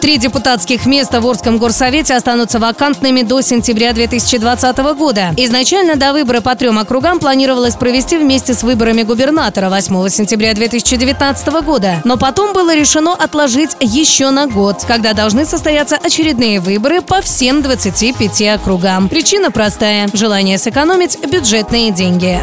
Три депутатских места в Орском горсовете останутся вакантными до сентября 2020 года. Изначально до выбора по трем округам планировалось провести вместе с выборами губернатора 8 сентября 2019 года. Но потом было решено отложить еще на год, когда должны состояться очередные выборы по всем 25 округам. Причина простая – желание сэкономить бюджетные деньги.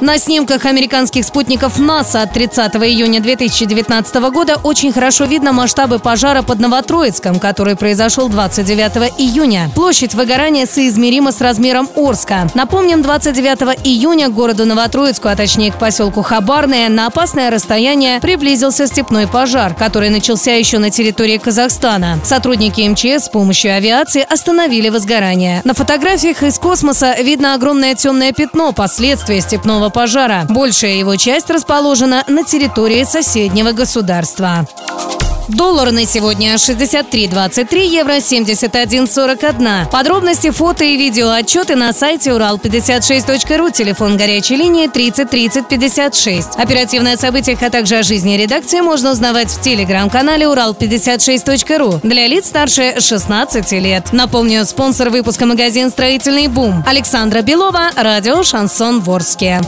На снимках американских спутников НАСА от 30 июня 2019 года очень хорошо видно масштабы пожара под Новотроицком, который произошел 29 июня. Площадь выгорания соизмерима с размером Орска. Напомним, 29 июня к городу Новотроицку, а точнее к поселку Хабарное, на опасное расстояние приблизился степной пожар, который начался еще на территории Казахстана. Сотрудники МЧС с помощью авиации остановили возгорание. На фотографиях из космоса видно огромное темное пятно, последствия степного пожара. Большая его часть расположена на территории соседнего государства. Доллар на сегодня 63.23, евро 71.41. Подробности, фото и видео отчеты на сайте урал56.ру, телефон горячей линии 30 30 56. Оперативное о событиях, а также о жизни редакции можно узнавать в телеграм-канале урал56.ру для лиц старше 16 лет. Напомню, спонсор выпуска магазин «Строительный бум». Александра Белова, радио «Шансон Ворске».